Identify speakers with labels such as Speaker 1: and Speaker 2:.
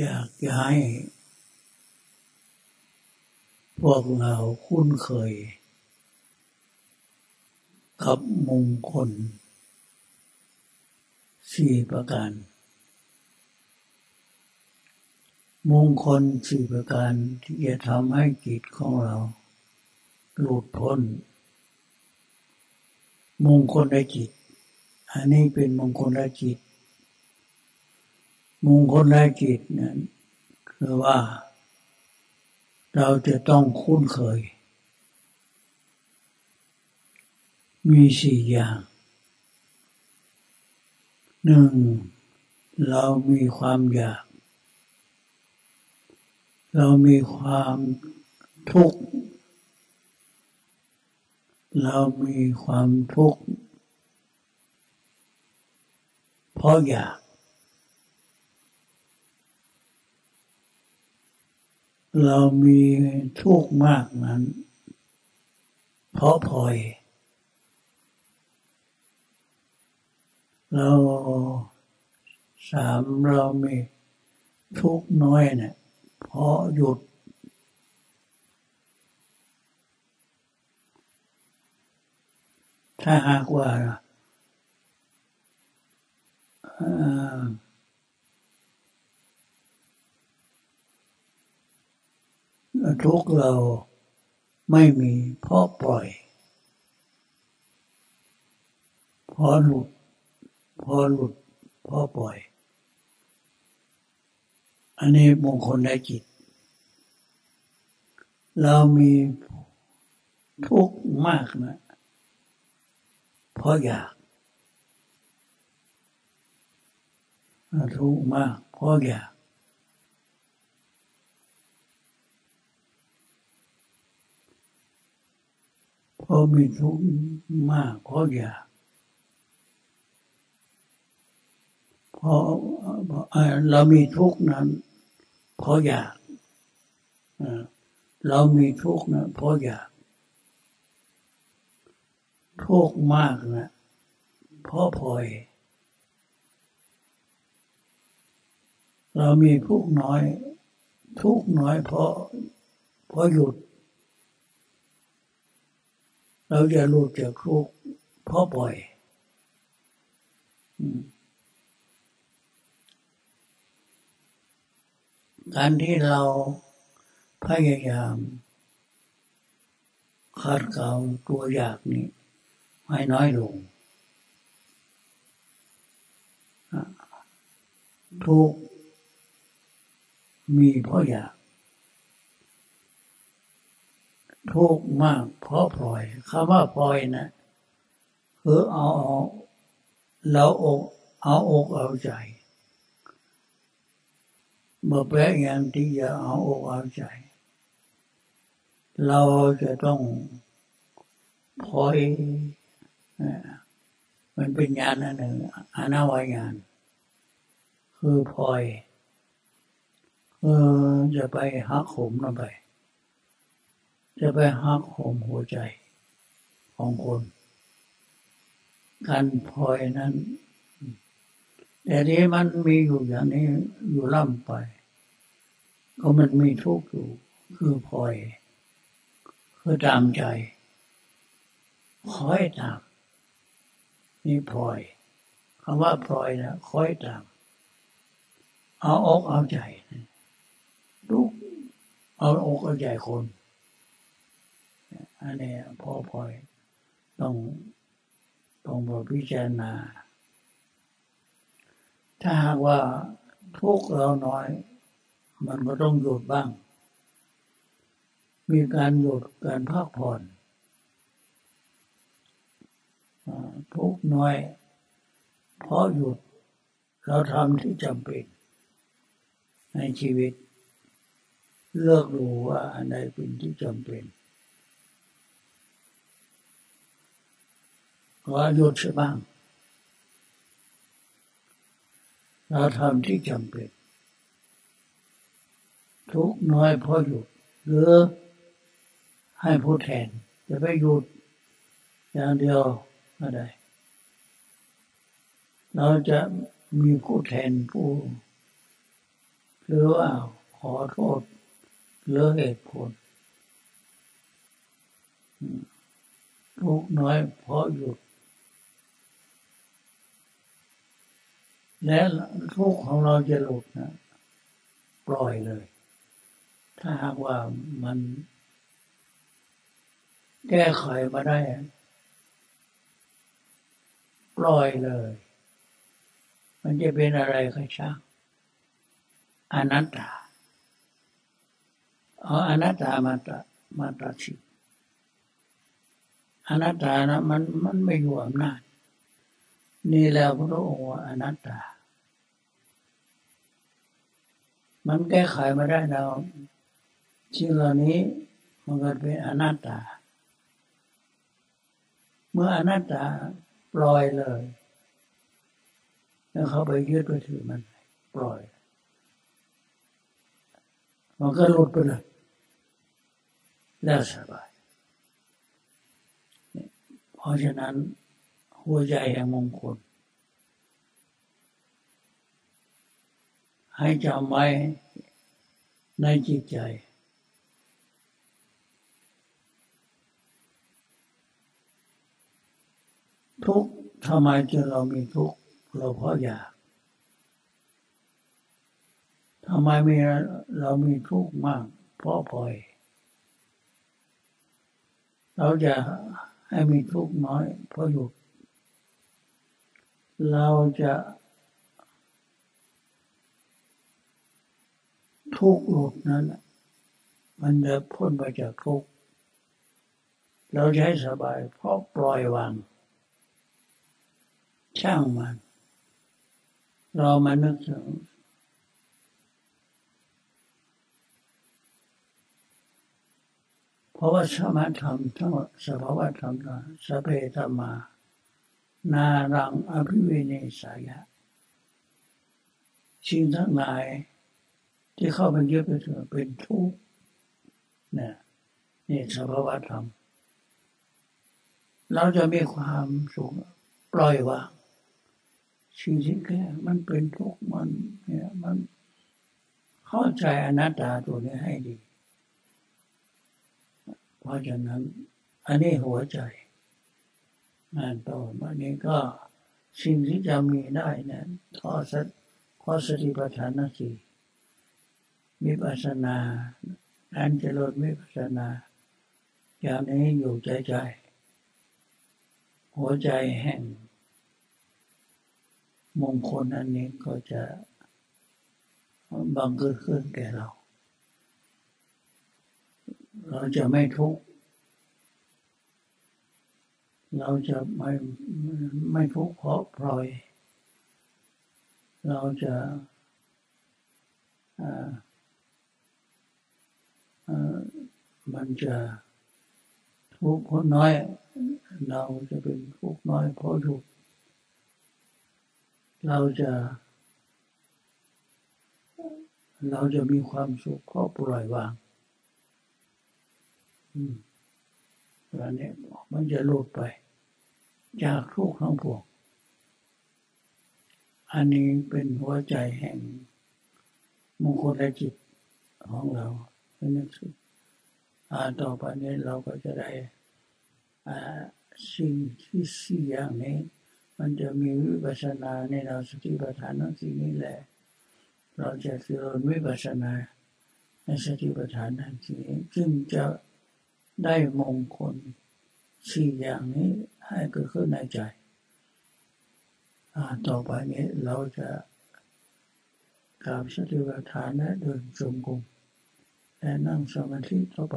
Speaker 1: อยากจะให้ พวกเราคุ้นเคย กับมงคลสี่ประการ มงคลสี่ประการที่จะทำให้จิตของเราหลุดพ้น มงคลในจิต อันนี้เป็นมงคลในจิต มงคลในจิตนั้นคือว่า เราจะต้องคุ้นเคย มีสี่อย่างหนึ่งเรามีความอยาก เรามีความทุกข์ เรามีความทุกข์เพราะอยาก เรามีทุกข์มากนั้น เพราะพลอย เราสามเรามีทุกข์น้อยเนะี่ยเพราะหยุด ถ้าหากว่า ทุกเราไม่มีเพราะปล่อยพราะหลุด พอหลุด พอปล่อย อันนี้มงคลในจิต เรามีทุกข์มากนะเพราะอยากทุกข์มากเพราะอยาก พอมีทุกข์มากเพราะอยากเพอเรามีทุกข์นั้นเพราะอยากเรามีทุกข์นะเพราะอยากทุกข์มากนะเพราะพลอย เรามีทุกข์น้อย ทุกข์น้อยเพราะเพราะหยุด เราจะหลุดจากทุกข์เพราะปล่อยการที่เราพยายามคัดเกาตัวอยากนี้ให้น้อยลง ทุกมีเพราะอยาก ทุกมาก เพราะปล่อยคำว่าปล่อยนะคือเอาเราอกเอาอกเอาใจมาแปลอย่างที่จะเอาอกเอาใจ เราจะต้องพอยมันเป็นญานั่นหนึ่งอานาวายาน คือพลอยเออจะไปหักหมลงไป จะไปหักโหมหัวใจของคน การพลอยนั้น แต่นี้มันมีอยู่อย่างนี้อยู่ล่ำไป ก็มันมีทุกข์อยู่ คือพลอย คือตามใจคอยตามนี่พลอยคำว่าพลอยนะคอยตาม เอาอกเอาใจลูกเอาอกเอาใจคน อันนี้พ่อพลอยต้องต้องบพิจารณา ถ้าหากว่าทุกเราน้อย มันก็ต้องหยุดบ้าง มีการหยุดการพักผ่อนทุกน้อย เพราะหยุดเราทำที่จำเป็น ในชีวิต เลือกรู้ว่าอันใดเป็นที่จำเป็น ก็หยุดใช่บ้างเราทำที่จำเป็น ทุกน้อยพอหยุด หรือให้ผู้แทนจะไปหยุดอย่างเดียวก็ได้ เราจะมีผู้แทนผู้หรือว่าขอโทษเหลือเหตุผลทุกน้อยพราะหยุด และทุกของเราจะหลุดนะปล่อยเลย ถ้าหากว่ามันแก้ไขมาได้ ปล่อยเลย มันจะเป็นอะไรก็ช่างอนัตตาเอาอนัตตามาตมาตัดสินอนัตตานะมันมันไม่อยู่อำนาจ นี่แล้วพระองค์ว่าอนัตตา มันแก้ไขมาได้แล้วสิ่งเหล่านี้มันก็เป็นอนัตตา เมื่ออนัตตาปล่อยเลย แล้วเขาไปยึดไปถือมัน ปล่อย มันก็หลุดไปเลยแล้วสบายเพราะฉะนั้น หัวใจแห่งมงคล ให้จำไว้ในจิตใจ ทุกทำไมจึงเรามีทุกเราเพราะอยากทำไมมีเรามีทุกข์มาก เพราะพลอย เราจะให้มีทุกข์น้อย เพราะหยุด เราจะทุกข์หลุดนั้น มันจะพ้นไปจากทุกข์เราจะให้สบาย เพราะปล่อยวาง ช่างมัน เรามานึกถึงเพราะว่าสมาธรรมทั้งสภาวะธรรมสเพธรรมา นารังอภิเวเนสายะสิ่งทั้งหลาย ที่เข้าไปยึดไปถือเป็นทุกข์เนี่ยนี่สภาวะธรรม เราจะมีความสุขปล่อยวางสิ่งที่แค่มันเป็นทุกข์มันเนี่ยมันเข้าใจอนัตตาตัวนี้ให้ดี เพราะฉะนั้น อันนี้หัวใจ งานต่อมานี้ก็สิ่งที่จะมีได้นั้นข้อสัตข้อสติปัฏฐานสี่มีปัสนาการเจริญมีปัสนา อย่างนี้อยู่ใจใจ หัวใจแห่ง มงคลอันนี้ก็จะบังเกิดขึ้นแก่เรา เราจะไม่ทุกข์ เราจะไม่ไม่ทุกเพราะปล่อย เราจะมันจะทุกข์น้อย เราจะเป็นทุกข์น้อยเพราะทุกเราจะ เราจะมีความสุขเพราะปล่อยวางอั นนี้มันจะหลุดไป จากทุกข์ทั้งปวงอันนี้เป็นหัวใจแห่งมงคลและจิตของเราเป็นนักสุดอ่าต่อไปนี้เราก็จะได้สิ่งที่สี่อย่างนี้มันจะมีวิปัสสนาในเราสติปัฏฐานทั้งสี่นี้แหละ เราจะเจริญวิปัสสนาในสติปัฏฐานทั้งสี่นี้จึงจะ ได้มงคลสี่อย่างนี้ให้เกิดขึ้นในใจ ต่อไปนี้เราจะกราบสติปัฏฐานและเดินจงกรมและนั่งสมาธิต่อไป